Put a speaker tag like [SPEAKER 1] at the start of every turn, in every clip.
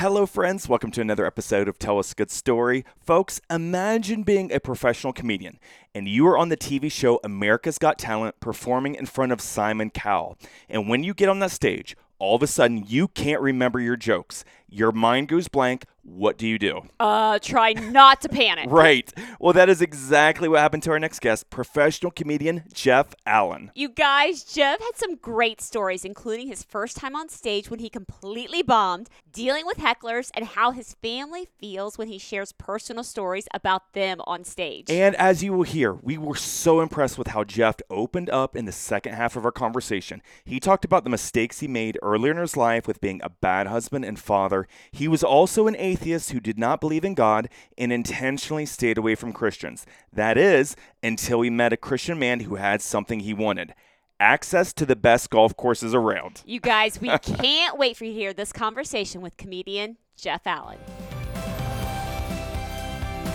[SPEAKER 1] Hello, friends. Welcome to another episode of Tell Us a Good Story. Folks, imagine being a professional comedian and you are on the TV show America's Got Talent performing in front of Simon Cowell. And when you get on that stage, all of a sudden you can't remember your jokes. Your mind goes blank. What do you do?
[SPEAKER 2] Uh, try not to panic.
[SPEAKER 1] Right. Well, that is exactly what happened to our next guest, professional comedian Jeff Allen.
[SPEAKER 2] You guys, Jeff had some great stories, including his first time on stage when he completely bombed, dealing with hecklers, and how his family feels when he shares personal stories about them on stage.
[SPEAKER 1] And as you will hear, we were so impressed with how Jeff opened up in the second half of our conversation. He talked about the mistakes he made earlier in his life with being a bad husband and father. He was also an atheist who did not believe in God and intentionally stayed away from Christians. That is, until he met a Christian man who had something he wanted access to the best golf courses around.
[SPEAKER 2] You guys, we can't wait for you to hear this conversation with comedian Jeff Allen.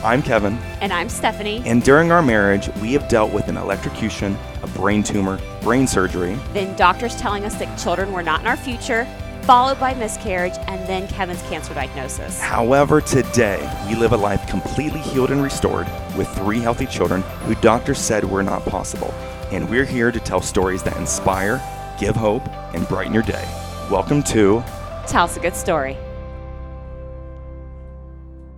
[SPEAKER 1] I'm Kevin.
[SPEAKER 2] And I'm Stephanie.
[SPEAKER 1] And during our marriage, we have dealt with an electrocution, a brain tumor, brain surgery.
[SPEAKER 2] Then doctors telling us that children were not in our future, followed by miscarriage, and then Kevin's cancer diagnosis.
[SPEAKER 1] However, today we live a life completely healed and restored with three healthy children who doctors said were not possible. And we're here to tell stories that inspire, give hope, and brighten your day. Welcome to
[SPEAKER 2] Tell us a good story.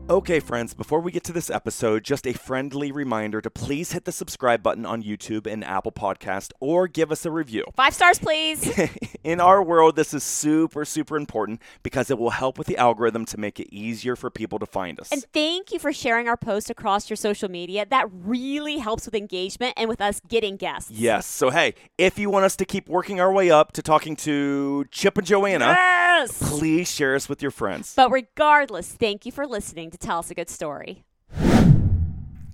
[SPEAKER 1] Okay, friends, before we get to this episode, just a friendly reminder to please hit the subscribe button on YouTube and Apple Podcast or give us a review.
[SPEAKER 2] Five stars, please.
[SPEAKER 1] In our world, this is super, super important because it will help with the algorithm to make it easier for people to find us.
[SPEAKER 2] And thank you for sharing our post across your social media. That really helps with engagement and with us getting guests.
[SPEAKER 1] Yes. So, hey, if you want us to keep working our way up to talking to Chip and Joanna,
[SPEAKER 2] yes!
[SPEAKER 1] please share us with your friends.
[SPEAKER 2] But regardless, thank you for listening to tell us a good story.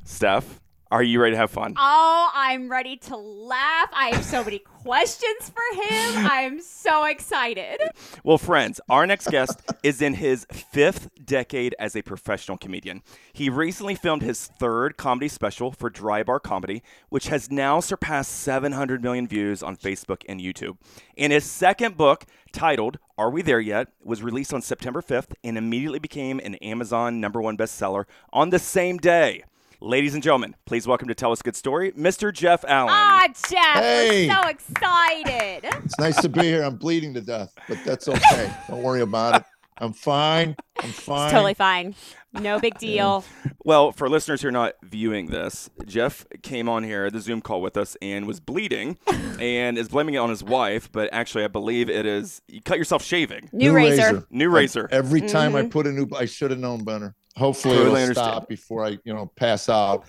[SPEAKER 1] Steph, are you ready to have fun?
[SPEAKER 2] Oh, I'm ready to laugh. I have so many questions for him. I'm so excited.
[SPEAKER 1] Well, friends, our next guest is in his fifth decade as a professional comedian. He recently filmed his third comedy special for Dry Bar Comedy, which has now surpassed 700 million views on Facebook and YouTube. And his second book, titled Are We There Yet, was released on September 5th and immediately became an Amazon number one bestseller on the same day. Ladies and gentlemen, please welcome to Tell Us a Good Story, Mr. Jeff Allen.
[SPEAKER 2] Ah, Jeff,
[SPEAKER 3] Hey.
[SPEAKER 2] we're so excited.
[SPEAKER 3] It's nice to be here. I'm bleeding to death, but that's okay. Don't worry about it. I'm fine. I'm fine.
[SPEAKER 2] It's totally fine. No big deal.
[SPEAKER 1] Well, for listeners who are not viewing this, Jeff came on here, the Zoom call with us, and was bleeding and is blaming it on his wife, but actually, I believe it is you cut yourself shaving.
[SPEAKER 2] New, razor.
[SPEAKER 1] New razor.
[SPEAKER 3] Every time I
[SPEAKER 2] Mhm.
[SPEAKER 3] put a new, I should have known better. Hopefully,
[SPEAKER 1] Totally
[SPEAKER 3] it'll
[SPEAKER 1] understand.
[SPEAKER 3] stop before I, you know, pass out.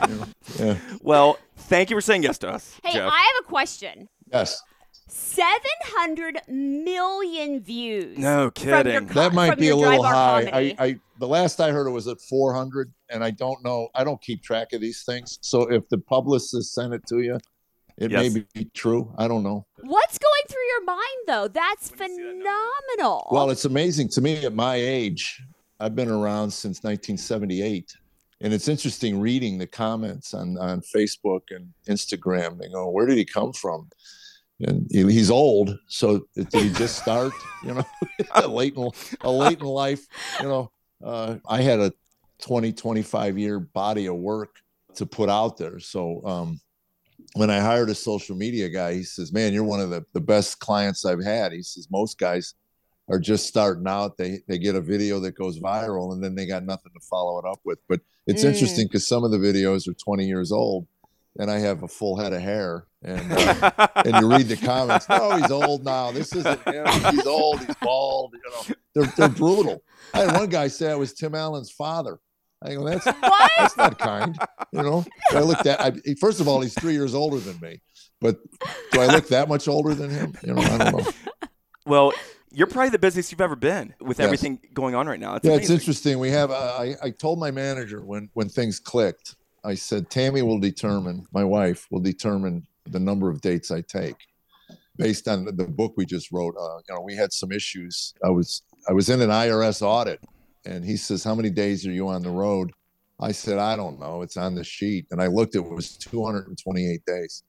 [SPEAKER 3] You know, Yeah.
[SPEAKER 1] Well, thank you for saying yes to us,
[SPEAKER 2] Hey,
[SPEAKER 1] Jeff.
[SPEAKER 2] I have a question.
[SPEAKER 3] Yes.
[SPEAKER 2] 700 million views.
[SPEAKER 1] No kidding.
[SPEAKER 2] co-
[SPEAKER 3] That might be a little high. I, I, the last I heard it was at 400, and I don't know. I don't keep track of these things. So if the publicist sent it to you, it
[SPEAKER 1] Yes.
[SPEAKER 3] may be true. I don't know.
[SPEAKER 2] What's going through your mind, though? That's phenomenal.
[SPEAKER 3] Well, it's amazing to me at my age. I've been around since 1978. And it's interesting reading the comments on, on Facebook and Instagram. They go, Where did he come from? And he- he's old. So did he just start, you know, late in, a late in life? You know, uh, I had a 20, 25 year body of work to put out there. So um, when I hired a social media guy, he says, Man, you're one of the, the best clients I've had. He says, Most guys are just starting out. They they get a video that goes viral and then they got nothing to follow it up with. But it's
[SPEAKER 2] Mm.
[SPEAKER 3] interesting because some of the videos are 20 years old and I have a full head of hair. And uh, and you read the comments, no, he's old now. This isn't him. He's old, he's bald, you know. They're they're brutal. I had one guy say I was Tim Allen's father. I go, that's
[SPEAKER 2] what?
[SPEAKER 3] that's not kind, you know. Do I look that. I, first of all, he's three years older than me, but do I look that much older than him? You know, I don't know.
[SPEAKER 1] well, you're probably the busiest you've ever been with
[SPEAKER 3] Yes.
[SPEAKER 1] everything going on right now. It's
[SPEAKER 3] yeah, it's interesting. We have. Uh, I I told my manager when when things clicked. I said Tammy will determine. My wife will determine the number of dates I take, based on the, the book we just wrote. Uh, you know, we had some issues. I was I was in an IRS audit, and he says, "How many days are you on the road?" I said, "I don't know. It's on the sheet." And I looked. It was 228 days.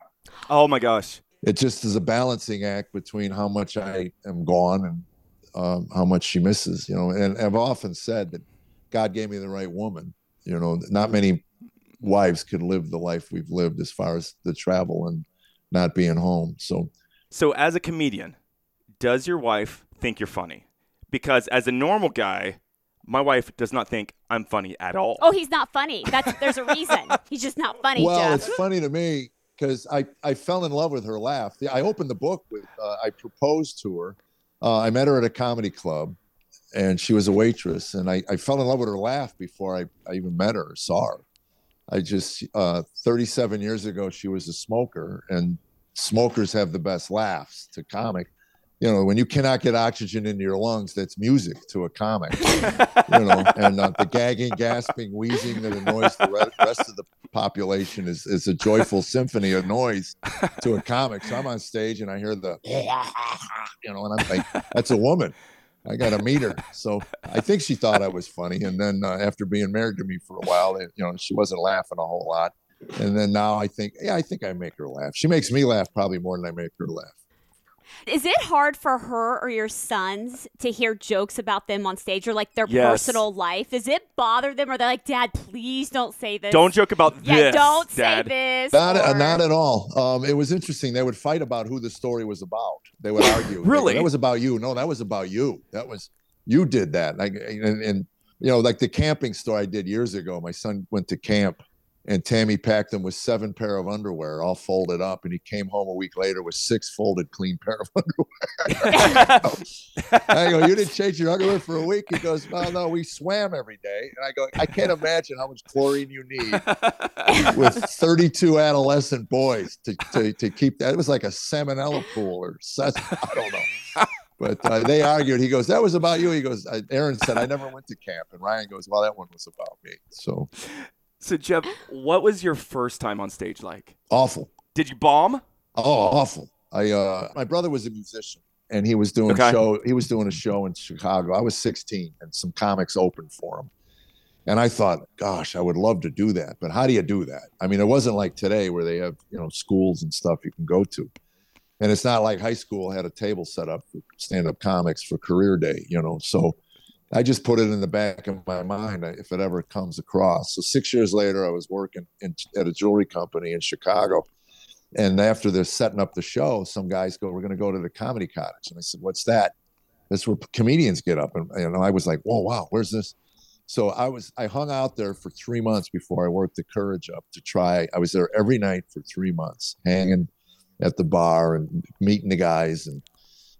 [SPEAKER 1] Oh my gosh.
[SPEAKER 3] It just is a balancing act between how much I am gone and um, how much she misses. You know, and I've often said that God gave me the right woman. You know, not many wives could live the life we've lived as far as the travel and not being home. So,
[SPEAKER 1] So, as a comedian, does your wife think you're funny? Because as a normal guy, my wife does not think I'm funny at all.
[SPEAKER 2] Oh, he's not funny. That's there's a reason. He's just not funny,
[SPEAKER 3] well,
[SPEAKER 2] Jeff.
[SPEAKER 3] it's funny to me because I, I fell in love with her laugh. I opened the book with, uh, I proposed to her. Uh, I met her at a comedy club and she was a waitress. And I, I fell in love with her laugh before I, I even met her saw her. I just, uh, 37 years ago, she was a smoker and smokers have the best laughs to comic. You know, when you cannot get oxygen into your lungs, that's music to a comic. you know, and uh, the gagging, gasping, wheezing that annoys the re- rest of the population is, is a joyful symphony of noise to a comic. So I'm on stage and I hear the, you know, and I'm like, that's a woman. I got to meet her. So I think she thought I was funny. And then uh, after being married to me for a while, it, you know, she wasn't laughing a whole lot. And then now I think, yeah, I think I make her laugh. She makes me laugh probably more than I make her laugh.
[SPEAKER 2] Is it hard for her or your sons to hear jokes about them on stage or like their
[SPEAKER 1] Yes.
[SPEAKER 2] personal life? Does it bother them or they're like, Dad, please don't say this?
[SPEAKER 1] Don't joke about
[SPEAKER 2] Yeah,
[SPEAKER 1] this.
[SPEAKER 2] don't
[SPEAKER 1] Dad.
[SPEAKER 2] say this.
[SPEAKER 3] Not, uh,
[SPEAKER 2] or-
[SPEAKER 3] not at all. Um, it was interesting. They would fight about who the story was about. They would argue. They go,
[SPEAKER 1] Really?
[SPEAKER 3] that was about you. No, that was about you. That was you did that. Like and, and you know, like the camping story I did years ago. My son went to camp, and Tammy packed him with seven pair of underwear, all folded up, and he came home a week later with six folded, clean pair of underwear. I go, you didn't change your underwear for a week. He goes, well, no, we swam every day. And I go, I can't imagine how much chlorine you need with 32 adolescent boys to, to, to keep that. It was like a salmonella pool or I don't know. But uh, they argued. He goes, that was about you. He goes, Aaron said, I never went to camp. And Ryan goes, well, that one was about me. So
[SPEAKER 1] So, Jeff, what was your first time on stage like?
[SPEAKER 3] awful.
[SPEAKER 1] Did you bomb?
[SPEAKER 3] Oh, awful. I uh my brother was a musician and he was doing
[SPEAKER 1] Okay.
[SPEAKER 3] a show he was doing a show in Chicago. I was 16 and some comics opened for him. And I thought, gosh, I would love to do that. But how do you do that? I mean, it wasn't like today where they have, you know, schools and stuff you can go to. And it's not like high school had a table set up for stand-up comics for career day, you know. So I just put it in the back of my mind if it ever comes across. So six years later, I was working in, at a jewelry company in Chicago. And after they're setting up the show, some guys go, "We're going to go to the comedy cottage." And I said, "What's that?" That's where comedians get up. And you know, I was like, "Whoa, wow, where's this?" So I was I hung out there for three months before I worked the courage up to try. I was there every night for three months, hanging at the bar and meeting the guys. And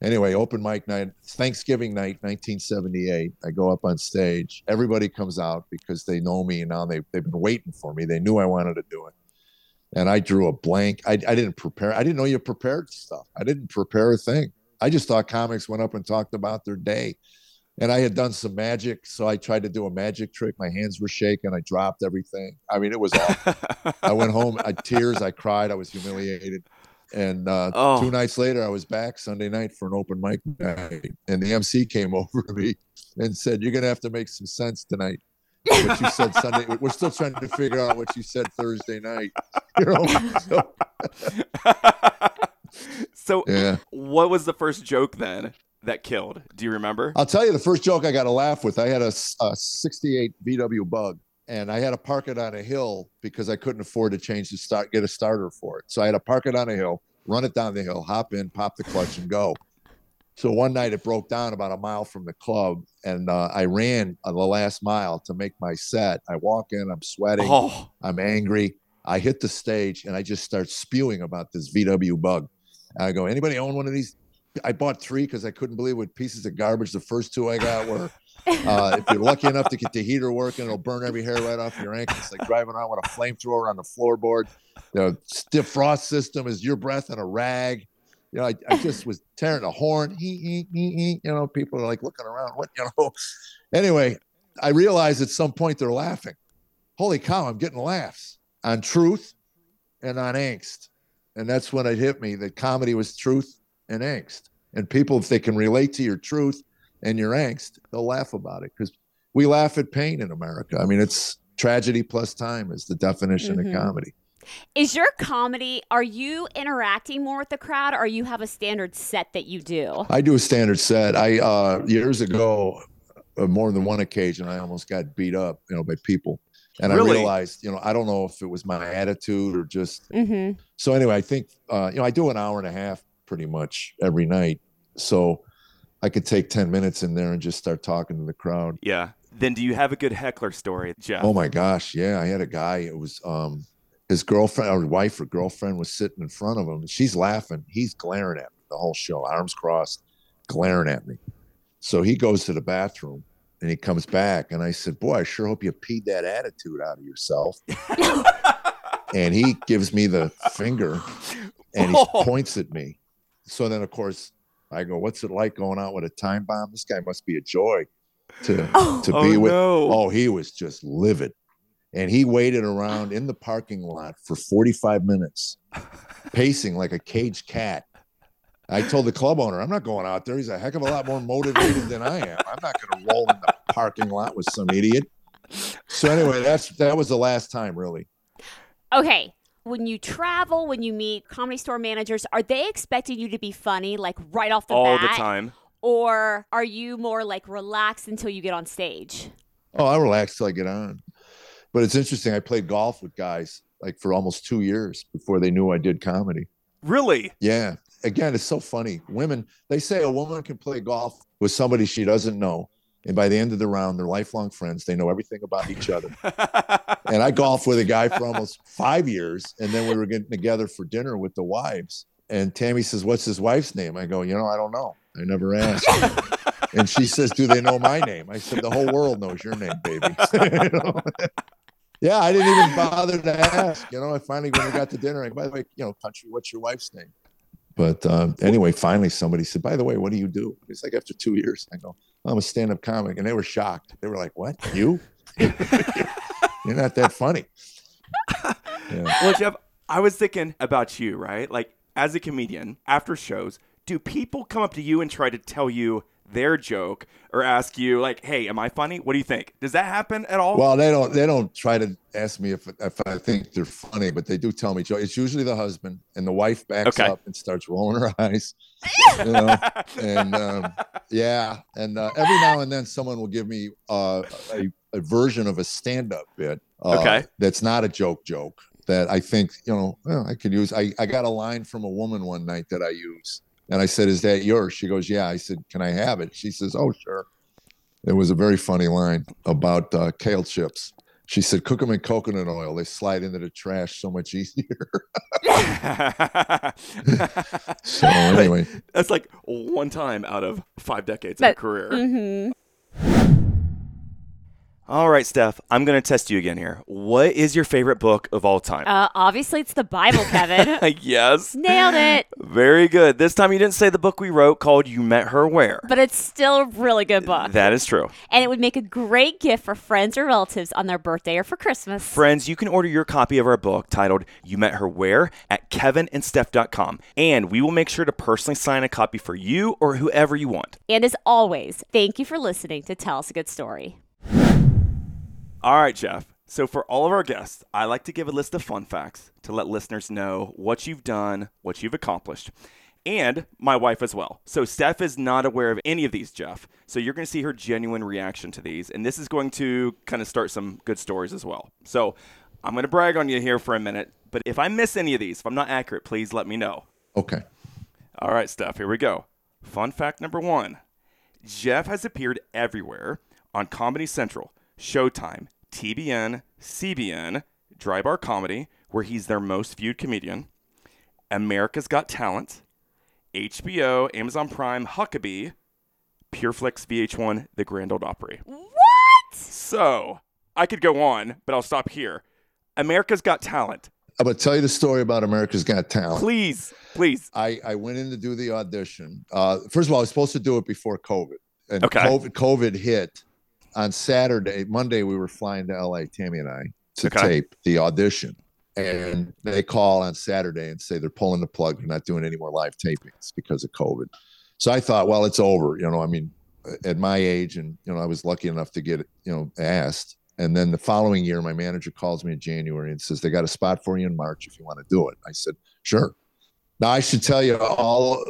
[SPEAKER 3] anyway, open mic night, Thanksgiving night, 1978. I go up on stage. Everybody comes out because they know me and now they they've been waiting for me. They knew I wanted to do it and I drew a blank. I, I didn't prepare. I didn't know you prepared stuff. I didn't prepare a thing. I just thought comics went up and talked about their day. And I had done some magic. So I tried to do a magic trick. My hands were shaking. I dropped everything. I mean, it was awful. I went home, I tears, I cried, I was humiliated. And uh,
[SPEAKER 1] Oh.
[SPEAKER 3] two nights later, I was back Sunday night for an open mic night. And the MC came over to me and said, You're going to have to make some sense tonight. What you said Sunday, we're still trying to figure out what you said Thursday night. You know? So,
[SPEAKER 1] so,
[SPEAKER 3] yeah.
[SPEAKER 1] what was the first joke then that killed? Do you remember?
[SPEAKER 3] I'll tell you the first joke I got to laugh with. I had a 68 VW bug and I had to park it on a hill because I couldn't afford to change the start, get a starter for it. So I had to park it on a hill, run it down the hill, hop in, pop the clutch and go. So one night it broke down about a mile from the club and uh, I ran on the last mile to make my set. I walk in, I'm sweating.
[SPEAKER 1] Oh,
[SPEAKER 3] I'm angry. I hit the stage and I just start spewing about this VW bug. And I go, anybody own one of these? I bought three because I couldn't believe what pieces of garbage the first two I got were. Uh, if you're lucky enough to get the heater working, it'll burn every hair right off your ankle. It's like driving around with a flamethrower on the floorboard. The stiff frost system is your breath in a rag. You know, I, I just was tearing a horn. You know, people are like looking around. What, you know? Anyway, I realized at some point they're laughing. Holy cow, I'm getting laughs on truth and on angst. And that's when it hit me that comedy was truth and angst. And people, if they can relate to your truth and your angst, they'll laugh about it because we laugh at pain in America. I mean, it's tragedy plus time is the definition
[SPEAKER 2] Mhm.
[SPEAKER 3] of comedy.
[SPEAKER 2] Is your comedy, are you interacting more with the crowd or you have a standard set that you do?
[SPEAKER 3] I do a standard set. I uh years ago, uh, more than one occasion, I almost got beat up, you know, by people, and
[SPEAKER 1] Really?
[SPEAKER 3] I realized, you know, I don't know if it was my attitude or just.
[SPEAKER 2] Mm-hmm.
[SPEAKER 3] So anyway, I think uh, you know I do an hour and a half pretty much every night, so I could take ten minutes in there and just start talking to the crowd.
[SPEAKER 1] Yeah. Then do you have a good heckler story, Jeff?
[SPEAKER 3] Oh my gosh, yeah, I had a guy. It was um his girlfriend or wife or girlfriend was sitting in front of him. She's laughing. He's glaring at me the whole show, arms crossed, glaring at me. So he goes to the bathroom and he comes back, and I said, "Boy, I sure hope you peed that attitude out of yourself." and he gives me the finger and he
[SPEAKER 1] Oh.
[SPEAKER 3] points at me. So then, of course, I go, "What's it like going out with a time bomb? This guy must be a joy to oh. to
[SPEAKER 1] oh
[SPEAKER 3] be with."
[SPEAKER 1] no.
[SPEAKER 3] Oh, he was just livid. And he waited around in the parking lot for 45 minutes, pacing like a caged cat. I told the club owner, I'm not going out there. He's a heck of a lot more motivated than I am. I'm not going to roll in the parking lot with some idiot. So anyway, that's that was the last time, really.
[SPEAKER 2] Okay. When you travel, when you meet comedy store managers, are they expecting you to be funny like right off the
[SPEAKER 1] All the time.
[SPEAKER 2] Or are you more like relaxed until you get on stage?
[SPEAKER 3] Oh, I relax till I get on. But it's interesting. I played golf with guys like for almost two years before they knew I did comedy.
[SPEAKER 1] Really?
[SPEAKER 3] Yeah. Again, it's so funny. Women, they say a woman can play golf with somebody she doesn't know. And by the end of the round, they're lifelong friends. They know everything about each other. And I golfed with a guy for almost five years. And then we were getting together for dinner with the wives. And Tammy says, What's his wife's name? I go, You know, I don't know. I never asked. and she says, Do they know my name? I said, The whole world knows your name, baby. You know? yeah, I didn't even bother to ask. You know, I finally, when we got to dinner, I go, By the way, you know, country, what's your wife's name? But um, anyway, finally, somebody said, By the way, what do you do? It's like after two years, I go, I'm a stand up comic. And they were shocked. They were like, What? You? You're not that funny. Yeah.
[SPEAKER 1] well, Jeff, I was thinking about you, right? Like, as a comedian, after shows, do people come up to you and try to tell you their joke or ask you, like, hey, am I funny? What do you think? Does that happen at all?
[SPEAKER 3] Well, they don't. They don't try to ask me if if I think they're funny, but they do tell me. It's usually the husband, and the wife backs
[SPEAKER 1] Okay.
[SPEAKER 3] up and starts rolling her eyes. You know, and um, yeah, and uh, every now and then someone will give me uh, a, a version of a stand-up bit. Uh,
[SPEAKER 1] Okay.
[SPEAKER 3] that's not a joke joke that I think you know well, I could use. I I got a line from a woman one night that I use, and I said, "Is that yours?" She goes, "Yeah." I said, "Can I have it?" She says, "Oh, sure." It was a very funny line about uh, kale chips. She said, "Cook them in coconut oil; they slide into the trash so much easier." so anyway,
[SPEAKER 1] That's like one time out of five decades
[SPEAKER 2] But-
[SPEAKER 1] of career.
[SPEAKER 2] Mm-hmm.
[SPEAKER 1] All right, Steph, I'm going to test you again here. What is your favorite book of all time?
[SPEAKER 2] Uh, obviously, it's the Bible, Kevin.
[SPEAKER 1] yes.
[SPEAKER 2] Nailed it.
[SPEAKER 1] Very good. This time you didn't say the book we wrote called You Met Her Where.
[SPEAKER 2] But it's still a really good book.
[SPEAKER 1] That is true.
[SPEAKER 2] And it would make a great gift for friends or relatives on their birthday or for Christmas.
[SPEAKER 1] Friends, you can order your copy of our book titled You Met Her Where at kevinandsteph.com. And we will make sure to personally sign a copy for you or whoever you want.
[SPEAKER 2] and as always, thank you for listening to Tell Us a Good Story.
[SPEAKER 1] All right, Jeff. So, for all of our guests, I like to give a list of fun facts to let listeners know what you've done, what you've accomplished, and my wife as well. So, Steph is not aware of any of these, Jeff. So, you're going to see her genuine reaction to these, and this is going to kind of start some good stories as well. So, I'm going to brag on you here for a minute, but if I miss any of these, if I'm not accurate, please let me know.
[SPEAKER 3] okay.
[SPEAKER 1] All right, Steph, here we go. Fun fact number one Jeff has appeared everywhere on Comedy Central, Showtime, TBN, CBN, Dry Bar Comedy, where he's their most viewed comedian, America's Got Talent, HBO, Amazon Prime, Huckabee, Pureflix, VH1, The Grand Ole Opry.
[SPEAKER 2] What?
[SPEAKER 1] So, I could go on, but I'll stop here. America's Got Talent.
[SPEAKER 3] I'm gonna tell you the story about America's Got Talent.
[SPEAKER 1] Please, please.
[SPEAKER 3] I, I went in to do the audition. Uh, first of all, I was supposed to do it before COVID, and
[SPEAKER 1] Okay.
[SPEAKER 3] COVID, COVID hit on Saturday. Monday, we were flying to LA, Tammy and I, to
[SPEAKER 1] Okay.
[SPEAKER 3] tape the audition. And they call on Saturday and say they're pulling the plug. They're not doing any more live tapings because of COVID. So I thought, well, it's over. You know, I mean, at my age, and you know, I was lucky enough to get you know asked. And then the following year, my manager calls me in January and says, They got a spot for you in March if you want to do it. I said, Sure. Now, I should tell you, all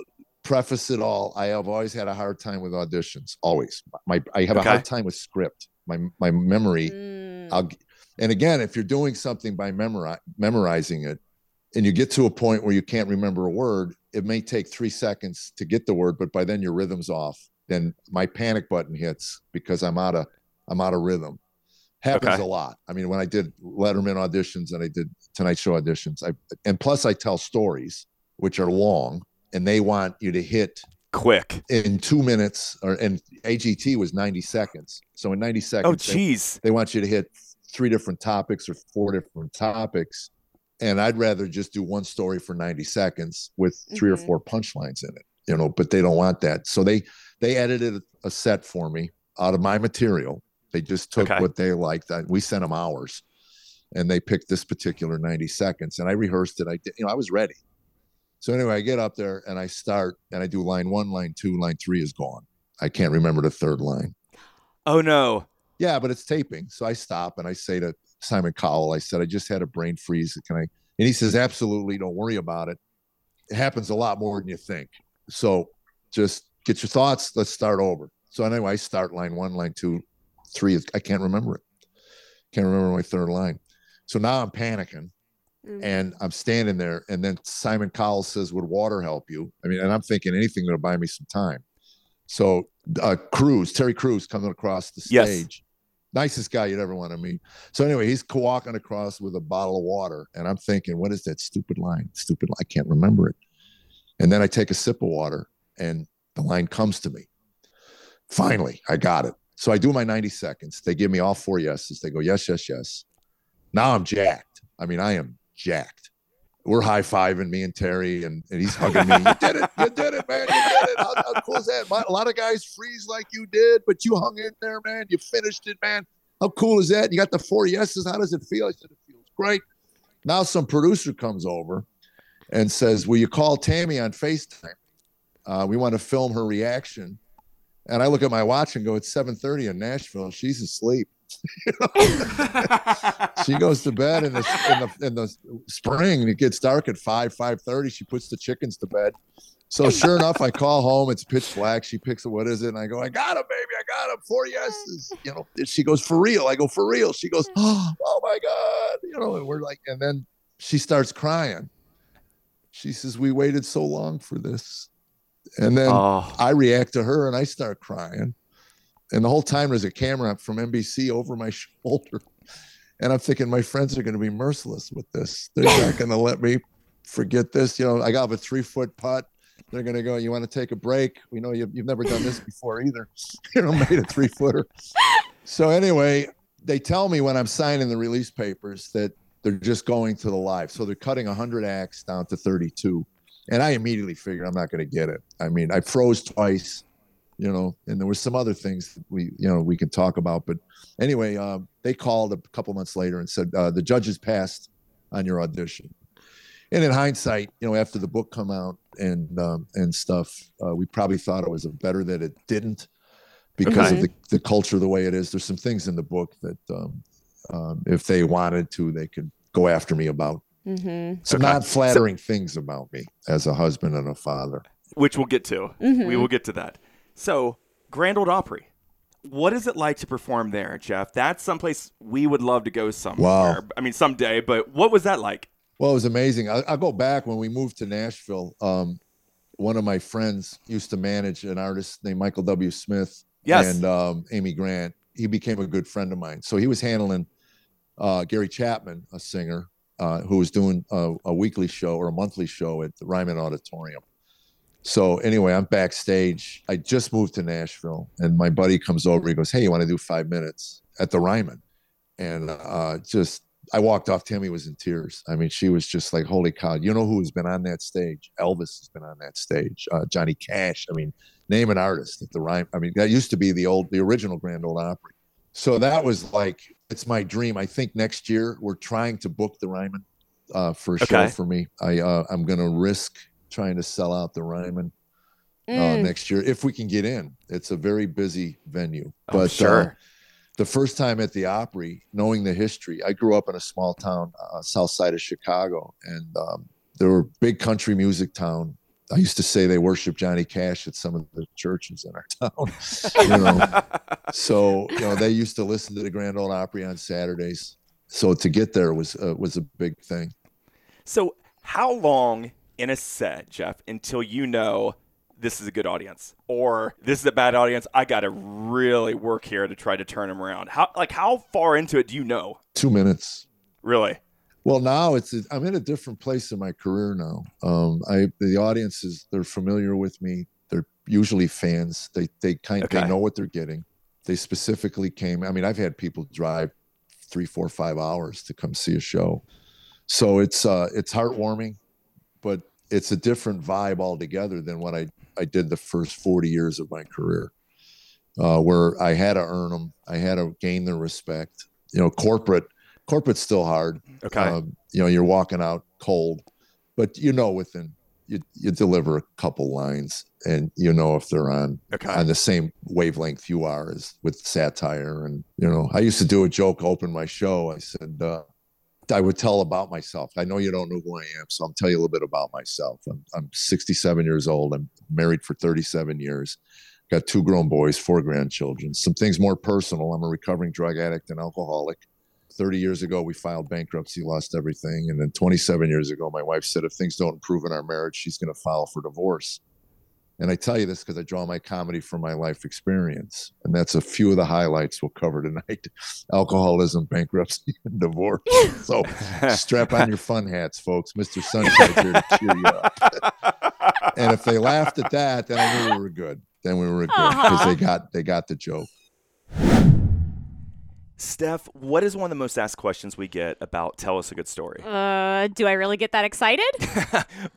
[SPEAKER 3] preface it all. I have always had a hard time with auditions, always. My, I have
[SPEAKER 1] Okay.
[SPEAKER 3] a hard time with script. My, my memory,
[SPEAKER 2] Mm.
[SPEAKER 3] I'll, and again, if you're doing something by memori- memorizing it and you get to a point where you can't remember a word, it may take three seconds to get the word, but by then your rhythm's off. Then my panic button hits because I'm out of I'm out of rhythm. Happens
[SPEAKER 1] Okay.
[SPEAKER 3] a lot. I mean, when I did Letterman auditions and I did Tonight Show auditions, I and plus I tell stories which are long and they want you to hit
[SPEAKER 1] Quick.
[SPEAKER 3] in two minutes or and AGT was 90 seconds. So in 90
[SPEAKER 1] Oh,
[SPEAKER 3] seconds, they-
[SPEAKER 1] jeez.
[SPEAKER 3] they want you to hit three different topics or four different topics and i'd rather just do one story for 90 seconds with 3 or
[SPEAKER 2] Mhm.
[SPEAKER 3] four punchlines in it you know but they don't want that so they they edited a set for me out of my material they just took
[SPEAKER 1] Okay.
[SPEAKER 3] what they liked I, we sent them hours and they picked this particular 90 seconds and i rehearsed it i did you know i was ready so anyway i get up there and i start and i do line one line two line three is gone i can't remember the third line
[SPEAKER 1] Oh, no.
[SPEAKER 3] yeah, but it's taping. So I stop and I say to Simon Cowell, I said, I just had a brain freeze. Can I? And he says, absolutely. Don't worry about it. It happens a lot more than you think. So just get your thoughts. Let's start over. So anyway, I start line one, line two, three. I can't remember it. Can't remember my third line. So now I'm panicking
[SPEAKER 2] Mm.
[SPEAKER 3] and I'm standing there. And then Simon Cowell says, Would water help you? I mean, and I'm thinking anything that'll buy me some time. So uh Crews, Terry Crews coming across the
[SPEAKER 1] Yes.
[SPEAKER 3] stage. Nicest guy you'd ever want to meet. So anyway, he's walking across with a bottle of water. And I'm thinking, what is that stupid line? Stupid line. I can't remember it. And then I take a sip of water and the line comes to me. Finally, I got it. So I do my 90 seconds. They give me all four yeses. They go, yes, yes, yes. Now I'm jacked. I mean, I am jacked. We're high fiving me and Terry, and, and he's hugging me. You did it. You did it, man. You did it. How, how cool is that? My, a lot of guys freeze like you did, but you hung in there, man. You finished it, man. How cool is that? You got the four yeses. How does it feel? I said, it feels great. Now some producer comes over and says, Will you call Tammy on FaceTime? Uh, we want to film her reaction. And I look at my watch and go, It's 7:30 in Nashville. She's asleep. She goes to bed in the in the in the spring. It gets dark at five five thirty. She puts the chickens to bed. So sure enough, I call home. It's pitch black. She picks up what is it, and I go, I got him, baby. I got him. Four yeses. You know. She goes for real. I go for real. She goes, oh my god. You know, and we're like, and then she starts crying. She says, we waited so long for this, and then
[SPEAKER 1] oh,
[SPEAKER 3] I react to her and I start crying. And the whole time there's a camera from NBC over my shoulder. And I'm thinking my friends are going to be merciless with this. They're not going to let me forget this. You know, I got a three foot putt. They're going to go, You want to take a break? We know you've, you've never done this before either. You know, made a three footer. So, anyway, they tell me when I'm signing the release papers that they're just going to the live. So they're cutting 100 acts down to 32. And I immediately figured I'm not going to get it. I mean, I froze twice, you know, and there was some other things that we, you know, we can talk about. But anyway, uh, they called a couple months later and said uh, the judges passed on your audition. And in hindsight, you know, after the book come out and um, and stuff, uh, we probably thought it was better that it didn't because
[SPEAKER 1] Okay.
[SPEAKER 3] of the, the culture the way it is. There's some things in the book that um, um, if they wanted to, they could go after me about.
[SPEAKER 2] Mm-hmm.
[SPEAKER 3] Some
[SPEAKER 1] Okay.
[SPEAKER 3] not flattering things about me as a husband and a father.
[SPEAKER 1] which we'll get to.
[SPEAKER 2] Mhm.
[SPEAKER 1] We will get to that. So, Grand Ole Opry. What is it like to perform there, Jeff? That's someplace we would love to go somewhere. I mean, someday, but what was that like?
[SPEAKER 3] Well, it was amazing. I, I'll go back when we moved to Nashville. Um, one of my friends used to manage an artist named Michael W. Smith
[SPEAKER 1] Yes.
[SPEAKER 3] and um, Amy Grant. He became a good friend of mine. So he was handling uh, Gary Chapman, a singer uh, who was doing a, a weekly show or a monthly show at the Ryman Auditorium. So anyway, I'm backstage. I just moved to Nashville, and my buddy comes over. He goes, "Hey, you want to do five minutes at the Ryman?" And uh, just I walked off. Tammy was in tears. I mean, she was just like, "Holy cow!" You know who has been on that stage? Elvis has been on that stage. Uh, Johnny Cash. I mean, name an artist at the Ryman. I mean, that used to be the old, the original Grand Ole Opry. So that was like, it's my dream. I think next year we're trying to book the Ryman uh, for a show for me. I uh, I'm going to risk trying to sell out the Ryman uh,
[SPEAKER 2] Mm.
[SPEAKER 3] next year if we can get in. It's a very busy venue,
[SPEAKER 1] Oh,
[SPEAKER 3] but uh,
[SPEAKER 1] sure.
[SPEAKER 3] the first time at the Opry, knowing the history, I grew up in a small town, uh, south side of Chicago, and um, there were big country music town. I used to say they worship Johnny Cash at some of the churches in our town. you know, so you know they used to listen to the Grand Ole Opry on Saturdays. So to get there was uh, was a big thing.
[SPEAKER 1] So how long in a set, Jeff, until you know this is a good audience or this is a bad audience? I got to really work here to try to turn them around. How like how far into it do you know?
[SPEAKER 3] Two minutes.
[SPEAKER 1] Really?
[SPEAKER 3] Well, now it's I'm in a different place in my career now. Um, I the audiences they're familiar with me. They're usually fans. They they kind
[SPEAKER 1] Okay.
[SPEAKER 3] they know what they're getting. They specifically came. I mean, I've had people drive three, four, five hours to come see a show. So it's uh it's heartwarming, but it's a different vibe altogether than what I I did the first 40 years of my career, uh, where I had to earn them. I had to gain their respect. You know, corporate corporate's still hard.
[SPEAKER 1] Okay.
[SPEAKER 3] Um, you know, you're walking out cold, but you know within you you deliver a couple lines and you know if they're on
[SPEAKER 1] okay.
[SPEAKER 3] on the same wavelength you are as with satire and you know I used to do a joke open my show. I said uh, I would tell about myself. I know you don't know who I am, so I'll tell you a little bit about myself. I'm I'm 67 years old. I'm married for 37 years. Got two grown boys, four grandchildren. Some things more personal. I'm a recovering drug addict and alcoholic. 30 years ago, we filed bankruptcy, lost everything. And then 27 years ago, my wife said if things don't improve in our marriage, she's going to file for divorce. And I tell you this because I draw my comedy from my life experience. And that's a few of the highlights we'll cover tonight alcoholism, bankruptcy, and divorce. So strap on your fun hats, folks. Mr. Sunshine's here to cheer you up. And if they laughed at that, then I knew we were good. Then we were good because they got they got the joke.
[SPEAKER 1] Steph, what is one of the most asked questions we get about Tell Us a Good Story?
[SPEAKER 2] Uh, do I really get that excited?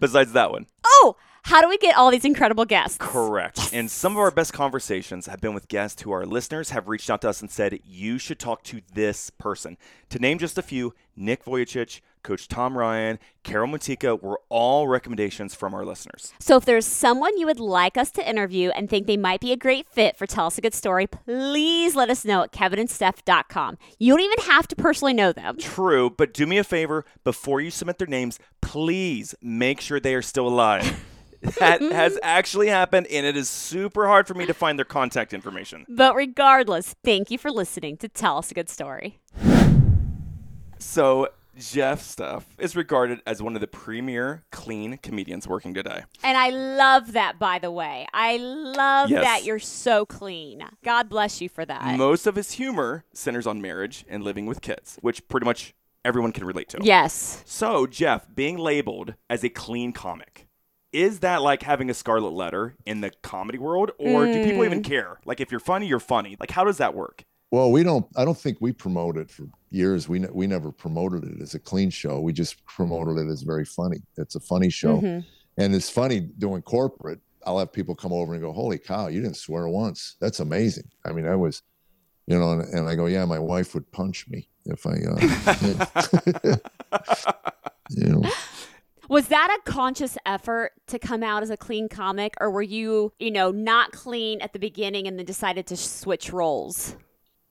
[SPEAKER 1] Besides that one.
[SPEAKER 2] Oh, how do we get all these incredible guests?
[SPEAKER 1] Correct. And some of our best conversations have been with guests who our listeners have reached out to us and said, you should talk to this person. To name just a few, Nick Vujicic, Coach Tom Ryan, Carol Mutika were all recommendations from our listeners.
[SPEAKER 2] So if there's someone you would like us to interview and think they might be a great fit for Tell Us a Good Story, please let us know at kevinandsteph.com. You don't even have to personally know them.
[SPEAKER 1] True, but do me a favor before you submit their names, please make sure they are still alive. that mm-hmm. has actually happened, and it is super hard for me to find their contact information.
[SPEAKER 2] But regardless, thank you for listening to Tell Us a Good Story.
[SPEAKER 1] So, Jeff Stuff is regarded as one of the premier clean comedians working today.
[SPEAKER 2] And I love that, by the way. I love
[SPEAKER 1] Yes.
[SPEAKER 2] that you're so clean. God bless you for that.
[SPEAKER 1] Most of his humor centers on marriage and living with kids, which pretty much everyone can relate to.
[SPEAKER 2] yes.
[SPEAKER 1] So, Jeff, being labeled as a clean comic, is that like having a scarlet letter in the comedy world? Or do people even care? Like, if you're funny, you're funny. Like, how does that work?
[SPEAKER 3] Well, we don't. I don't think we promote it for years. We ne- we never promoted it as a clean show. We just promoted it as very funny. It's a funny show,
[SPEAKER 2] Mhm.
[SPEAKER 3] and it's funny doing corporate. I'll have people come over and go, "Holy cow, you didn't swear once. That's amazing." I mean, I was, you know, and, and I go, "Yeah, my wife would punch me if I." Uh, you know,
[SPEAKER 2] Was that a conscious effort to come out as a clean comic, or were you, you know, not clean at the beginning and then decided to switch roles?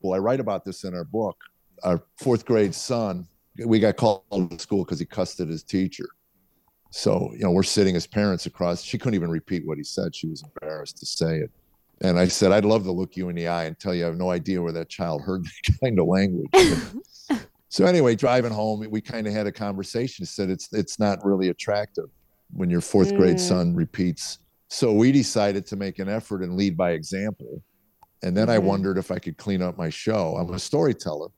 [SPEAKER 3] well, I write about this in our book. Our fourth grade son, we got called to school because he cussed at his teacher. So, you know, we're sitting as parents across. She couldn't even repeat what he said. She was embarrassed to say it. And I said, I'd love to look you in the eye and tell you I have no idea where that child heard that kind of language. so anyway, driving home, we kind of had a conversation. He Said it's it's not really attractive when your fourth grade
[SPEAKER 2] Mm.
[SPEAKER 3] son repeats. So we decided to make an effort and lead by example. And then I
[SPEAKER 2] Mhm.
[SPEAKER 3] wondered if I could clean up my show. I'm a storyteller,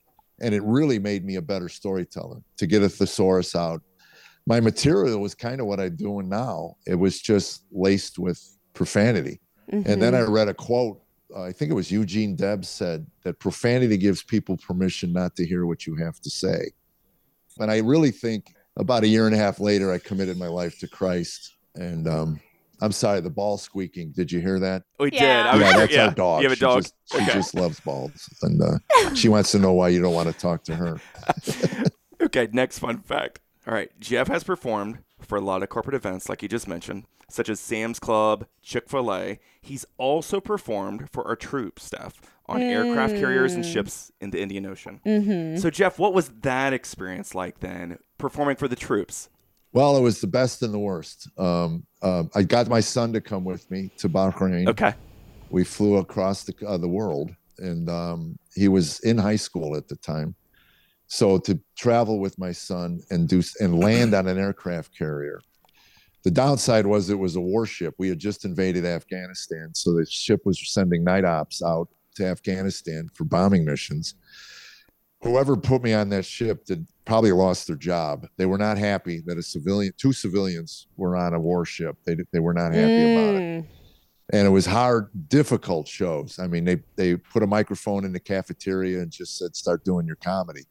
[SPEAKER 3] and it really made me a better storyteller to get a thesaurus out. My material was kind of what I'm doing now. It was just laced with profanity. And then I read a quote. I think it was Eugene Debs said that profanity gives people permission not to hear what you have to say. And I really think about a year and a half later, I committed my life to Christ. And um, I'm sorry, the ball squeaking. Did you hear that?
[SPEAKER 1] We
[SPEAKER 2] Yeah.
[SPEAKER 1] did. I was,
[SPEAKER 3] yeah, that's
[SPEAKER 1] yeah.
[SPEAKER 3] our dog.
[SPEAKER 1] You have a
[SPEAKER 3] She
[SPEAKER 1] dog.
[SPEAKER 3] Just, she just loves balls, and uh, she wants to know why you don't want to talk to her.
[SPEAKER 1] Okay, next fun fact. All right, Jeff has performed for a lot of corporate events, like you just mentioned, such as Sam's Club, Chick fil A. He's also performed for our troop staff on aircraft carriers and
[SPEAKER 2] Mm.
[SPEAKER 1] ships in the Indian Ocean.
[SPEAKER 2] Mm-hmm.
[SPEAKER 1] So, Jeff, what was that experience like then, performing for the troops?
[SPEAKER 3] Well, it was the best and the worst. Um, uh, I got my son to come with me to Bahrain.
[SPEAKER 1] Okay.
[SPEAKER 3] We flew across the uh, the world, and um, he was in high school at the time. So to travel with my son and do and land on an aircraft carrier. The downside was it was a warship. We had just invaded Afghanistan, so the ship was sending night ops out to Afghanistan for bombing missions. Whoever put me on that ship did probably lost their job. They were not happy that a civilian, two civilians, were on a warship. They they were not happy about it
[SPEAKER 2] Mm.
[SPEAKER 3] and it was hard, difficult shows. I mean, they they put a microphone in the cafeteria and just said, "Start doing your comedy."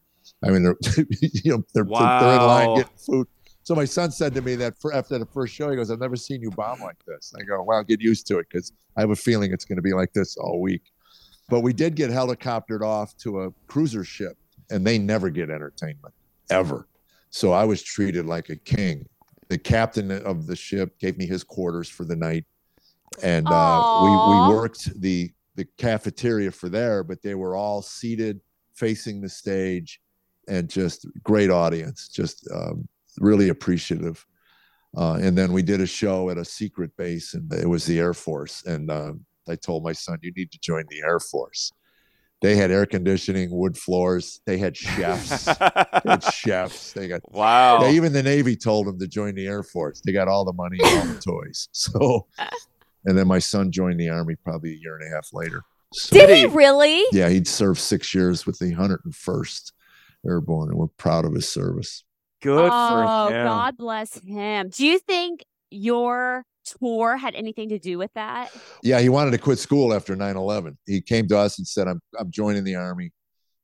[SPEAKER 3] I mean, they're you know they're, they're in line getting food. So my son said to me that for, after the first show, he goes, "I've never seen you bomb like this." I go, "Well, get used to it because I have a feeling it's going to be like this all week." But we did get helicoptered off to a cruiser ship, and they never get entertainment ever. So I was treated like a king. The captain of the ship gave me his quarters for the night, and uh, we we worked the the cafeteria for there, but they were all seated facing the stage, and just great audience, just um, really appreciative. Uh, and then we did a show at a secret base, and it was the Air Force. And uh, I told my son, "You need to join the Air Force." They had air conditioning, wood floors. They had chefs. they had chefs. They got
[SPEAKER 1] wow.
[SPEAKER 3] they, even the Navy told him to join the Air Force. They got all the money and all the toys. So, and then my son joined the Army probably a year and a half later. So,
[SPEAKER 2] Did
[SPEAKER 1] Did
[SPEAKER 2] he
[SPEAKER 1] he?
[SPEAKER 2] really?
[SPEAKER 3] yeah, he'd served six years with the 101st Airborne, and we're proud of his service.
[SPEAKER 1] Good
[SPEAKER 2] oh,
[SPEAKER 1] for him.
[SPEAKER 2] God bless him. Do you think your tour had anything to do with that?
[SPEAKER 3] Yeah, he wanted to quit school after 9 11. He came to us and said, I'm, I'm joining the Army.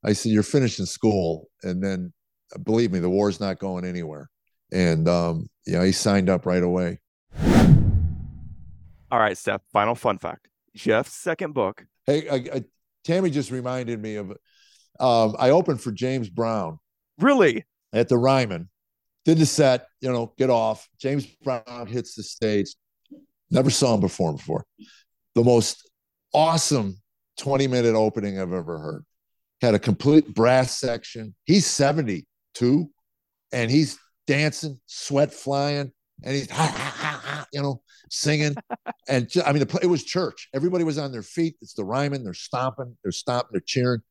[SPEAKER 3] I said, You're finishing school. And then, uh, believe me, the war's not going anywhere. And, um, yeah, he signed up right away.
[SPEAKER 1] All right, Steph. Final fun fact: Jeff's second book.
[SPEAKER 3] Hey, I, I, Tammy just reminded me of, um, I opened for James Brown
[SPEAKER 1] Really?
[SPEAKER 3] At the Ryman. Did the set, you know, get off. James Brown hits the stage. Never saw him perform before. The most awesome 20 minute opening I've ever heard. Had a complete brass section. He's 72 and he's dancing, sweat flying, and he's, ha, ha, ha, you know, singing. And I mean, it was church. Everybody was on their feet. It's the Ryman. They're stomping, they're stomping, they're cheering.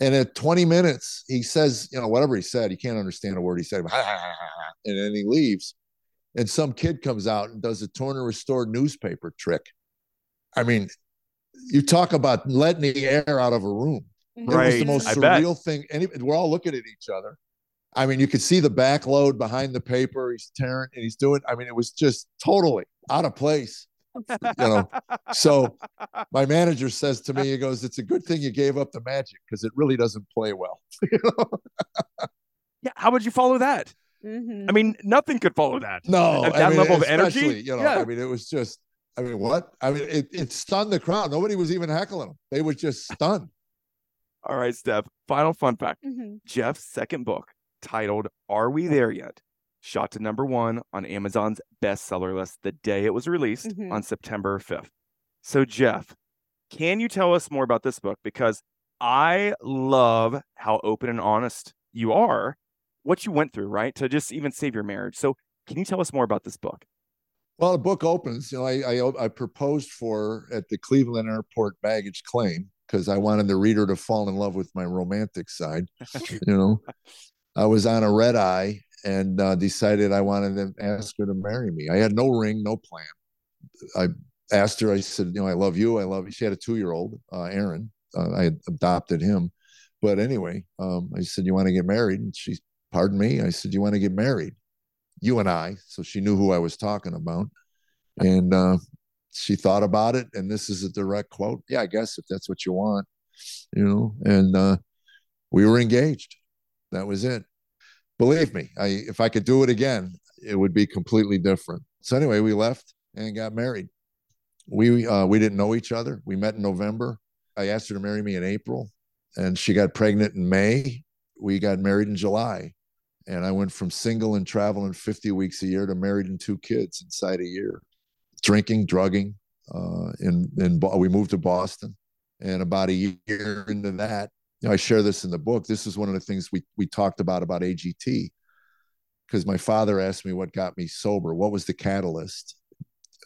[SPEAKER 3] And at 20 minutes, he says, you know, whatever he said, he can't understand a word he said. And then he leaves. And some kid comes out and does a torn and restored newspaper trick. I mean, you talk about letting the air out of a room. Right. It was the most
[SPEAKER 1] I bet.
[SPEAKER 3] surreal thing. Any, we're all looking at each other. I mean, you could see the back load behind the paper. He's tearing and he's doing. I mean, it was just totally out of place. You know, so my manager says to me, he goes, "It's a good thing you gave up the magic because it really doesn't play well." You know?
[SPEAKER 1] Yeah. How would you follow that?
[SPEAKER 2] Mm-hmm.
[SPEAKER 1] I mean, nothing could follow that.
[SPEAKER 3] No,
[SPEAKER 1] At
[SPEAKER 3] I
[SPEAKER 1] that
[SPEAKER 3] mean,
[SPEAKER 1] level of energy?
[SPEAKER 3] You know,
[SPEAKER 1] Yeah.
[SPEAKER 3] I mean, it was just. I mean, what? I mean, it, it stunned the crowd. Nobody was even heckling them. They were just stunned.
[SPEAKER 1] All right, Steph. Final fun fact:
[SPEAKER 2] Mm-hmm.
[SPEAKER 1] Jeff's second book, titled "Are We There Yet?" Shot to number one on Amazon's bestseller list the day it was released
[SPEAKER 2] Mhm.
[SPEAKER 1] on September 5th. So, Jeff, can you tell us more about this book? Because I love how open and honest you are, what you went through, right? To just even save your marriage. So, can you tell us more about this book?
[SPEAKER 3] Well, the book opens. You know, I I, I proposed for at the Cleveland Airport baggage claim because I wanted the reader to fall in love with my romantic side. you know, I was on a red eye and uh, decided I wanted to ask her to marry me. I had no ring, no plan. I asked her. I said, you know, I love you. I love you. She had a two-year-old, uh, Aaron. Uh, I adopted him, but anyway, um, I said, you want to get married? And she, pardon me. I said, you want to get married? You and I. So she knew who I was talking about, and uh, she thought about it. And this is a direct quote. Yeah, I guess if that's what you want, you know. And uh, we were engaged. That was it. Believe me, I if I could do it again, it would be completely different. So anyway, we left and got married. We uh, we didn't know each other. We met in November. I asked her to marry me in April, and she got pregnant in May. We got married in July, and I went from single and traveling 50 weeks a year to married and two kids inside a year. Drinking, drugging. Uh, in in we moved to Boston. And about a year into that, you know, I share this in the book. This is one of the things we we talked about about AGT because my father asked me what got me sober. What was the catalyst?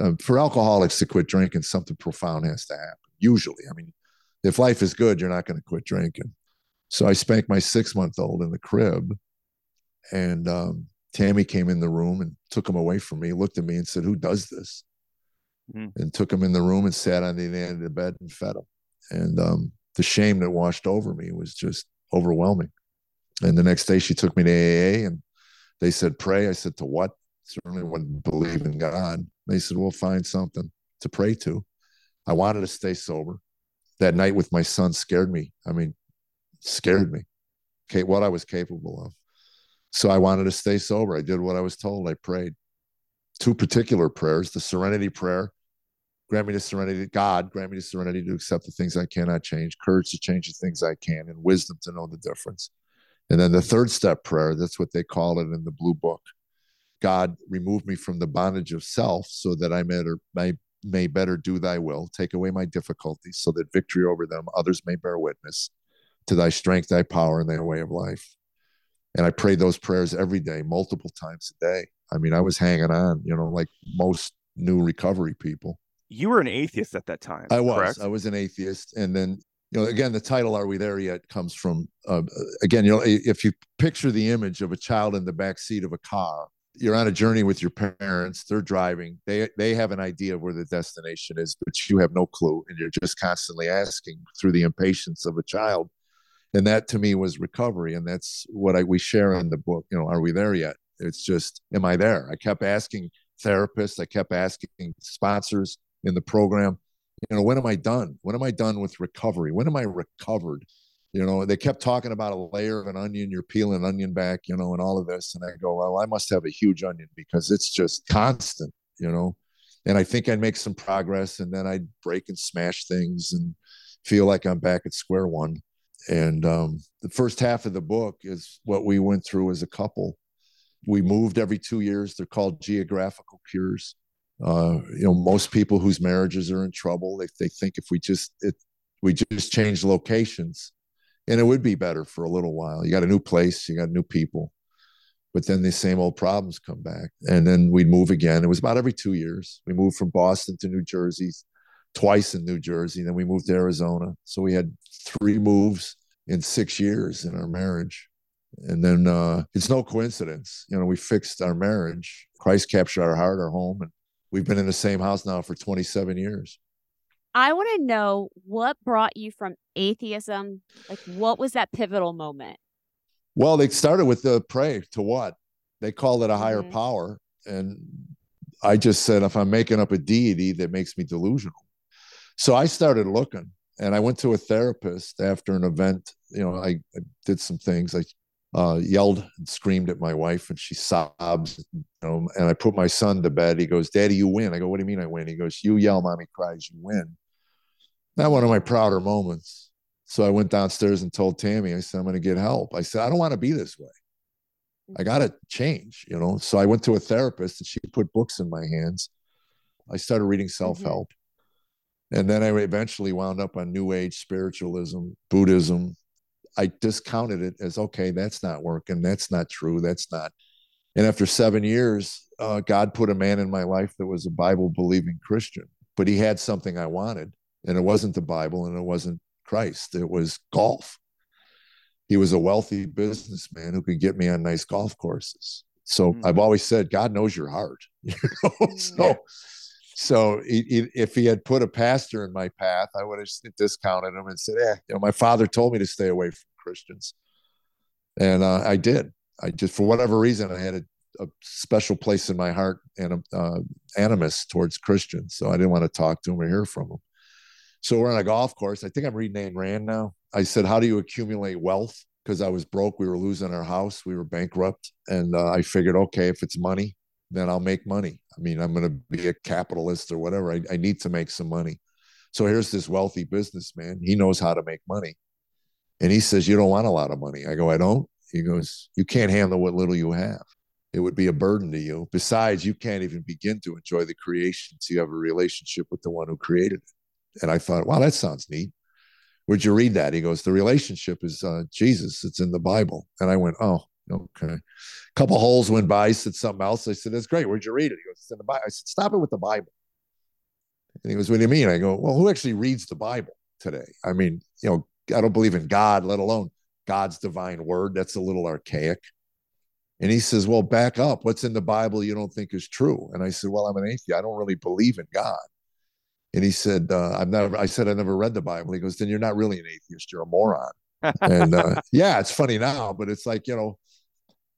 [SPEAKER 3] Um, for alcoholics to quit drinking, something profound has to happen. Usually, I mean, if life is good, you're not going to quit drinking. So I spanked my six month old in the crib, and um, Tammy came in the room and took him away from me, looked at me and said, Who does this? Mm. And took him in the room and sat on the end of the bed and fed him. And um, the shame that washed over me was just overwhelming. And the next day she took me to AA and they said, Pray. I said, To what? Certainly wouldn't believe in God. They said, We'll find something to pray to. I wanted to stay sober. That night with my son scared me. I mean, scared me. Okay, what I was capable of. So I wanted to stay sober. I did what I was told. I prayed two particular prayers the serenity prayer grant me the serenity god grant me the serenity to accept the things i cannot change courage to change the things i can and wisdom to know the difference. And then the third step prayer that's what they call it in the blue book. God remove me from the bondage of self so that i may, may, may better do thy will. Take away my difficulties so that victory over them others may bear witness. To thy strength thy power and thy way of life. And I prayed those prayers every day, multiple times a day. I mean, I was hanging on, you know, like most new recovery people.
[SPEAKER 1] You were an atheist at that time.
[SPEAKER 3] I was.
[SPEAKER 1] Correct?
[SPEAKER 3] I was an atheist, and then you know, again, the title "Are We There Yet?" comes from uh, again, you know, if you picture the image of a child in the back seat of a car, you're on a journey with your parents. They're driving. They they have an idea of where the destination is, but you have no clue, and you're just constantly asking through the impatience of a child and that to me was recovery and that's what I, we share in the book you know are we there yet it's just am i there i kept asking therapists i kept asking sponsors in the program. You know when am i done? When am i done with recovery? When am i recovered? You know they kept talking about a layer of an onion you're peeling an onion back you know and all of this. And i go well i must have a huge onion because it's just constant you know? And i think i'd make some progress and then i'd break and smash things and feel like i'm back at square one. And um, the first half of the book is what we went through as a couple. We moved every two years. They're called geographical cures. Uh, you know, most people whose marriages are in trouble, they, they think if we just it, we just change locations, and it would be better for a little while. You got a new place, you got new people, but then the same old problems come back, and then we'd move again. It was about every two years. We moved from Boston to New Jersey, twice in New Jersey. Then we moved to Arizona. So we had three moves in six years in our marriage. And then uh, it's no coincidence. You know, we fixed our marriage. Christ captured our heart, our home, and we've been in the same house now for 27 years.
[SPEAKER 2] I want to know what brought you from atheism. Like, what was that pivotal moment?
[SPEAKER 3] Well, they started with the pray to what? They called it a higher mm-hmm. power. And I just said, if I'm making up a deity that makes me delusional, so I started looking and I went to a therapist after an event. You know, I, I did some things. I uh, yelled and screamed at my wife and she sobs, you know, and I put my son to bed. He goes, Daddy, you win. I go, What do you mean I win? He goes, You yell, mommy cries, you win. Not one of my prouder moments. So I went downstairs and told Tammy, I said, I'm going to get help. I said, I don't want to be this way. I got to change, you know. So I went to a therapist and she put books in my hands. I started reading self help. Mm-hmm. And then I eventually wound up on New Age spiritualism, Buddhism. I discounted it as okay, that's not working. That's not true. That's not. And after seven years, uh, God put a man in my life that was a Bible believing Christian, but he had something I wanted. And it wasn't the Bible and it wasn't Christ, it was golf. He was a wealthy businessman who could get me on nice golf courses. So mm-hmm. I've always said, God knows your heart. You know? Mm-hmm. so so if he had put a pastor in my path, I would have discounted him and said, "Eh, you know, my father told me to stay away from Christians," and uh, I did. I just, for whatever reason, I had a, a special place in my heart and uh, animus towards Christians, so I didn't want to talk to him or hear from him. So we're on a golf course. I think I'm reading Ayn Rand now. I said, "How do you accumulate wealth?" Because I was broke. We were losing our house. We were bankrupt, and uh, I figured, okay, if it's money, then I'll make money. I mean, I'm going to be a capitalist or whatever. I, I need to make some money. So here's this wealthy businessman. He knows how to make money. And he says, You don't want a lot of money. I go, I don't. He goes, You can't handle what little you have. It would be a burden to you. Besides, you can't even begin to enjoy the creation until you have a relationship with the one who created it. And I thought, wow, that sounds neat. Where'd you read that? He goes, The relationship is uh, Jesus. It's in the Bible. And I went, Oh, okay. A couple holes went by. He said something else. I said, That's great. Where'd you read it? He goes, It's in the Bible. I said, Stop it with the Bible. And he goes, What do you mean? I go, Well, who actually reads the Bible today? I mean, you know, I don't believe in God, let alone God's divine word. That's a little archaic. And he says, Well, back up. What's in the Bible you don't think is true? And I said, Well, I'm an atheist. I don't really believe in God. And he said, uh, I've never, I said, I never read the Bible. He goes, Then you're not really an atheist. You're a moron. and uh, yeah, it's funny now, but it's like, you know,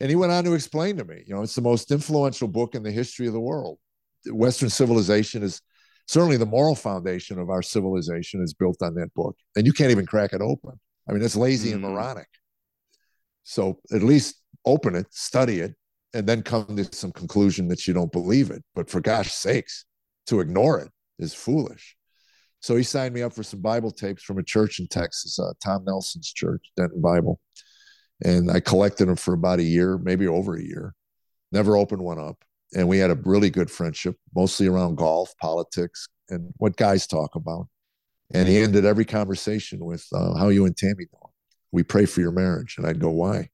[SPEAKER 3] and he went on to explain to me, you know, it's the most influential book in the history of the world. Western civilization is certainly the moral foundation of our civilization is built on that book. And you can't even crack it open. I mean, it's lazy mm-hmm. and moronic. So at least open it, study it, and then come to some conclusion that you don't believe it. But for gosh sakes, to ignore it is foolish. So he signed me up for some Bible tapes from a church in Texas, uh, Tom Nelson's church, Denton Bible. And I collected them for about a year, maybe over a year. Never opened one up. And we had a really good friendship, mostly around golf, politics, and what guys talk about. And he ended every conversation with, uh, How you and Tammy doing? We pray for your marriage. And I'd go, Why?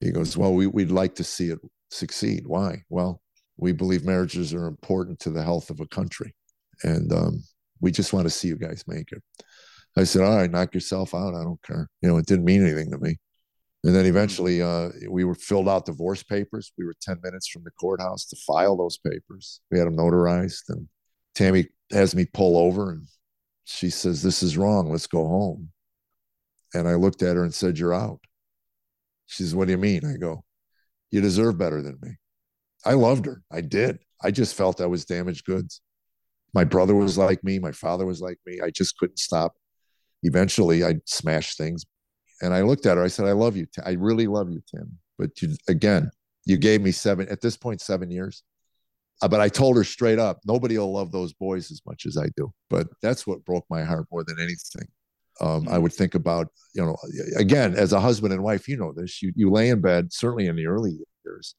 [SPEAKER 3] He goes, Well, we, we'd like to see it succeed. Why? Well, we believe marriages are important to the health of a country. And um, we just want to see you guys make it. I said, All right, knock yourself out. I don't care. You know, it didn't mean anything to me. And then eventually uh, we were filled out divorce papers. We were 10 minutes from the courthouse to file those papers. We had them notarized. And Tammy has me pull over and she says, This is wrong. Let's go home. And I looked at her and said, You're out. She says, What do you mean? I go, You deserve better than me. I loved her. I did. I just felt I was damaged goods. My brother was like me. My father was like me. I just couldn't stop. Eventually, I smashed things. And I looked at her. I said, I love you. I really love you, Tim. But you, again, you gave me seven, at this point, seven years. Uh, but I told her straight up, nobody will love those boys as much as I do. But that's what broke my heart more than anything um, I mm-hmm. would think about, you know, again, as a husband and wife, you know this. You you lay in bed, certainly in the early years,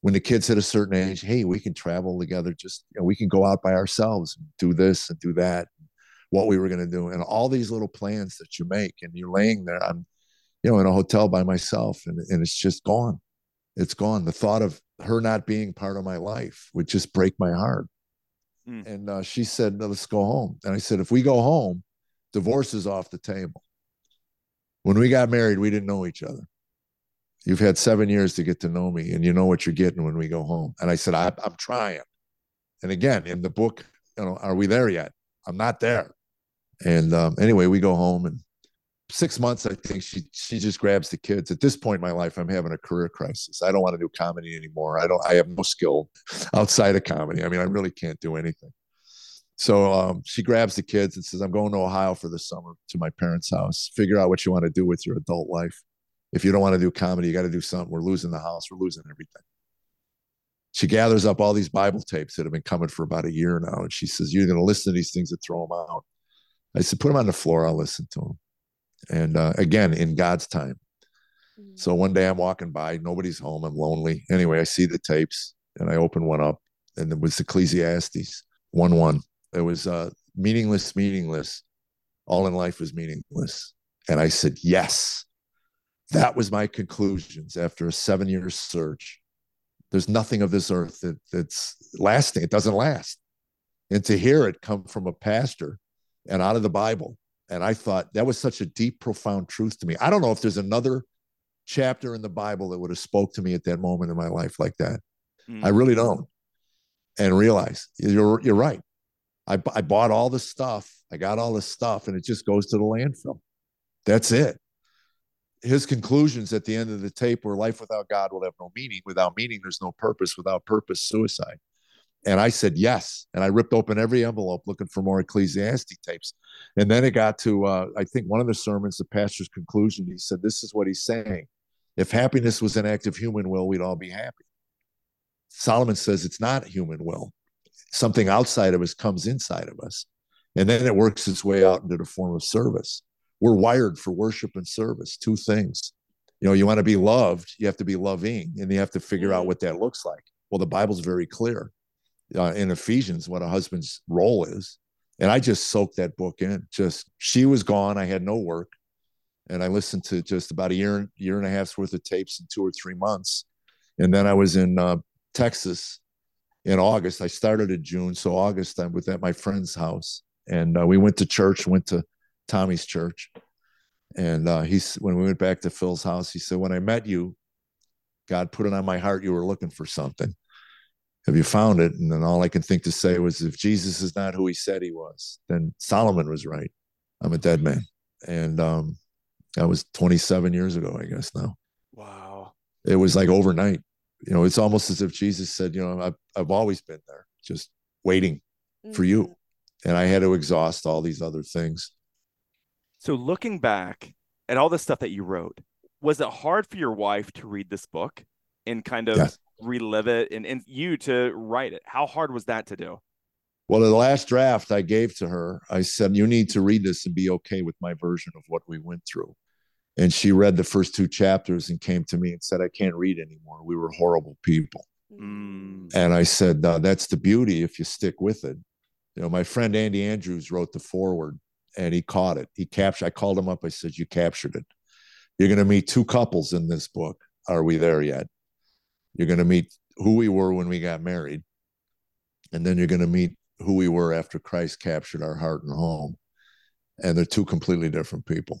[SPEAKER 3] when the kids hit a certain age. Hey, we can travel together. Just you know, we can go out by ourselves, and do this and do that. What we were going to do, and all these little plans that you make, and you're laying there. I'm, you know, in a hotel by myself, and and it's just gone. It's gone. The thought of her not being part of my life would just break my heart. Mm. And uh, she said, no, "Let's go home." And I said, "If we go home." divorce is off the table. When we got married, we didn't know each other. You've had seven years to get to know me, and you know what you're getting when we go home. And I said, I, am trying. And again, in the book, you know, are we there yet? I'm not there. And um, anyway, we go home, and six months, I think she she just grabs the kids. At this point in my life, I'm having a career crisis. I don't want to do comedy anymore. I don't. I have no skill outside of comedy. I mean, I really can't do anything. So um, she grabs the kids and says, I'm going to Ohio for the summer to my parents' house. Figure out what you want to do with your adult life. If you don't want to do comedy, you got to do something. We're losing the house, we're losing everything. She gathers up all these Bible tapes that have been coming for about a year now. And she says, You're going to listen to these things and throw them out. I said, Put them on the floor. I'll listen to them. And uh, again, in God's time. Mm-hmm. So one day I'm walking by, nobody's home. I'm lonely. Anyway, I see the tapes and I open one up, and it was Ecclesiastes 1 1. It was uh, meaningless, meaningless. All in life was meaningless. And I said, yes. That was my conclusions after a seven year search. There's nothing of this earth that, that's lasting. It doesn't last. And to hear it come from a pastor and out of the Bible. And I thought that was such a deep, profound truth to me. I don't know if there's another chapter in the Bible that would have spoke to me at that moment in my life like that. Mm. I really don't. And realize you're you're right. I, I bought all the stuff. I got all the stuff, and it just goes to the landfill. That's it. His conclusions at the end of the tape were life without God will have no meaning. Without meaning, there's no purpose. Without purpose, suicide. And I said yes. And I ripped open every envelope looking for more Ecclesiastes tapes. And then it got to, uh, I think, one of the sermons, the pastor's conclusion. He said, This is what he's saying. If happiness was an act of human will, we'd all be happy. Solomon says it's not human will something outside of us comes inside of us and then it works its way out into the form of service we're wired for worship and service two things you know you want to be loved you have to be loving and you have to figure out mm-hmm. what that looks like well the bible's very clear uh, in ephesians what a husband's role is And I just soaked that book in. Just she was gone. I had no work. And I listened to just about a year, year and a half's worth of tapes in two or three months. And then I was in uh, Texas in August. I started in June. So August, I was at my friend's house. And uh, we went to church, went to Tommy's church. And uh, he's when we went back to Phil's house, he said, When I met you, God put it on my heart you were looking for something. Have you found it? And then all I could think to say was, if Jesus is not who he said he was, then Solomon was right. I'm a dead man. And um, that was 27 years ago, I guess now.
[SPEAKER 1] Wow.
[SPEAKER 3] It was like overnight. You know, it's almost as if Jesus said, you know, I've, I've always been there, just waiting for you.
[SPEAKER 2] Mm-hmm.
[SPEAKER 3] And I had to exhaust all these other things.
[SPEAKER 1] So looking back at all the stuff that you wrote, was it hard for your wife to read this book and kind of
[SPEAKER 3] Yes.
[SPEAKER 1] relive it and, and you to write it? How hard was that to do?
[SPEAKER 3] Well, the last draft I gave to her, I said, You need to read this and be okay with my version of what we went through. And she read the first two chapters and came to me and said, I can't read anymore. We were horrible people.
[SPEAKER 1] Mm.
[SPEAKER 3] And I said, uh, That's the beauty if you stick with it. You know, my friend Andy Andrews wrote the foreword and he caught it. He captured, I called him up. I said, You captured it. You're going to meet two couples in this book. Are we there yet? You're going to meet who we were when we got married. And then you're going to meet who we were after Christ captured our heart and home. And they're two completely different people.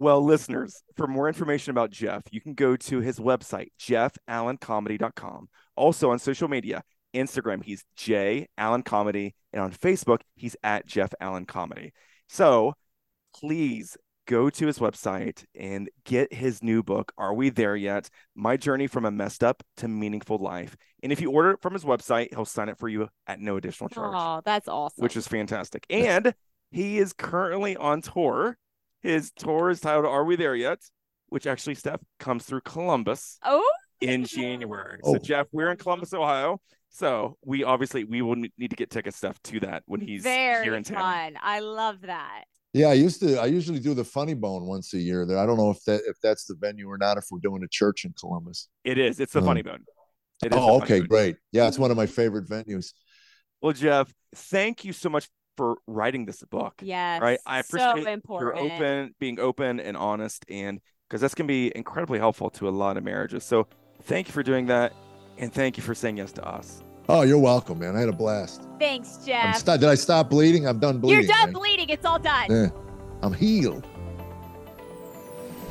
[SPEAKER 1] Well, listeners, for more information about Jeff, you can go to his website, jeffallencomedy.com. Also on social media, Instagram, he's J Allen Comedy, and on Facebook, he's at Jeff Allen Comedy. So please go to his website and get his new book, Are We There Yet? My Journey from a Messed Up to Meaningful Life. And if you order it from his website, he'll sign it for you at no additional charge
[SPEAKER 2] Oh, that's awesome.
[SPEAKER 1] which is fantastic. And he is currently on tour. His tour is titled Are We There Yet? Which actually, Steph, comes through Columbus
[SPEAKER 2] oh,
[SPEAKER 1] in January.
[SPEAKER 3] Oh.
[SPEAKER 1] So, Jeff, we're in Columbus, Ohio. So we obviously we will need to get ticket stuff to that when he's
[SPEAKER 2] very
[SPEAKER 1] here in town.
[SPEAKER 2] fun. I love that.
[SPEAKER 3] Yeah, I used to. I usually do the Funny Bone once a year. There, I don't know if that if that's the venue or not. If we're doing a church in Columbus.
[SPEAKER 1] It is. It's the
[SPEAKER 3] Um,
[SPEAKER 1] funny bone. It is
[SPEAKER 3] Oh, okay,
[SPEAKER 1] Bone.
[SPEAKER 3] great. Yeah, it's one of my favorite venues.
[SPEAKER 1] Well, Jeff, thank you so much for writing this book.
[SPEAKER 2] Yes.
[SPEAKER 1] Right. I appreciate
[SPEAKER 2] so
[SPEAKER 1] You're open, being open and honest, and because that's gonna be incredibly helpful to a lot of marriages. So thank you for doing that, and thank you for saying yes to us.
[SPEAKER 3] Oh, you're welcome, man. I had a blast.
[SPEAKER 2] Thanks,
[SPEAKER 3] I'm
[SPEAKER 2] Jeff.
[SPEAKER 3] st- did I stop bleeding? I'm done bleeding.
[SPEAKER 2] You're done
[SPEAKER 3] man.
[SPEAKER 2] bleeding. It's all done.
[SPEAKER 3] Yeah, I'm healed.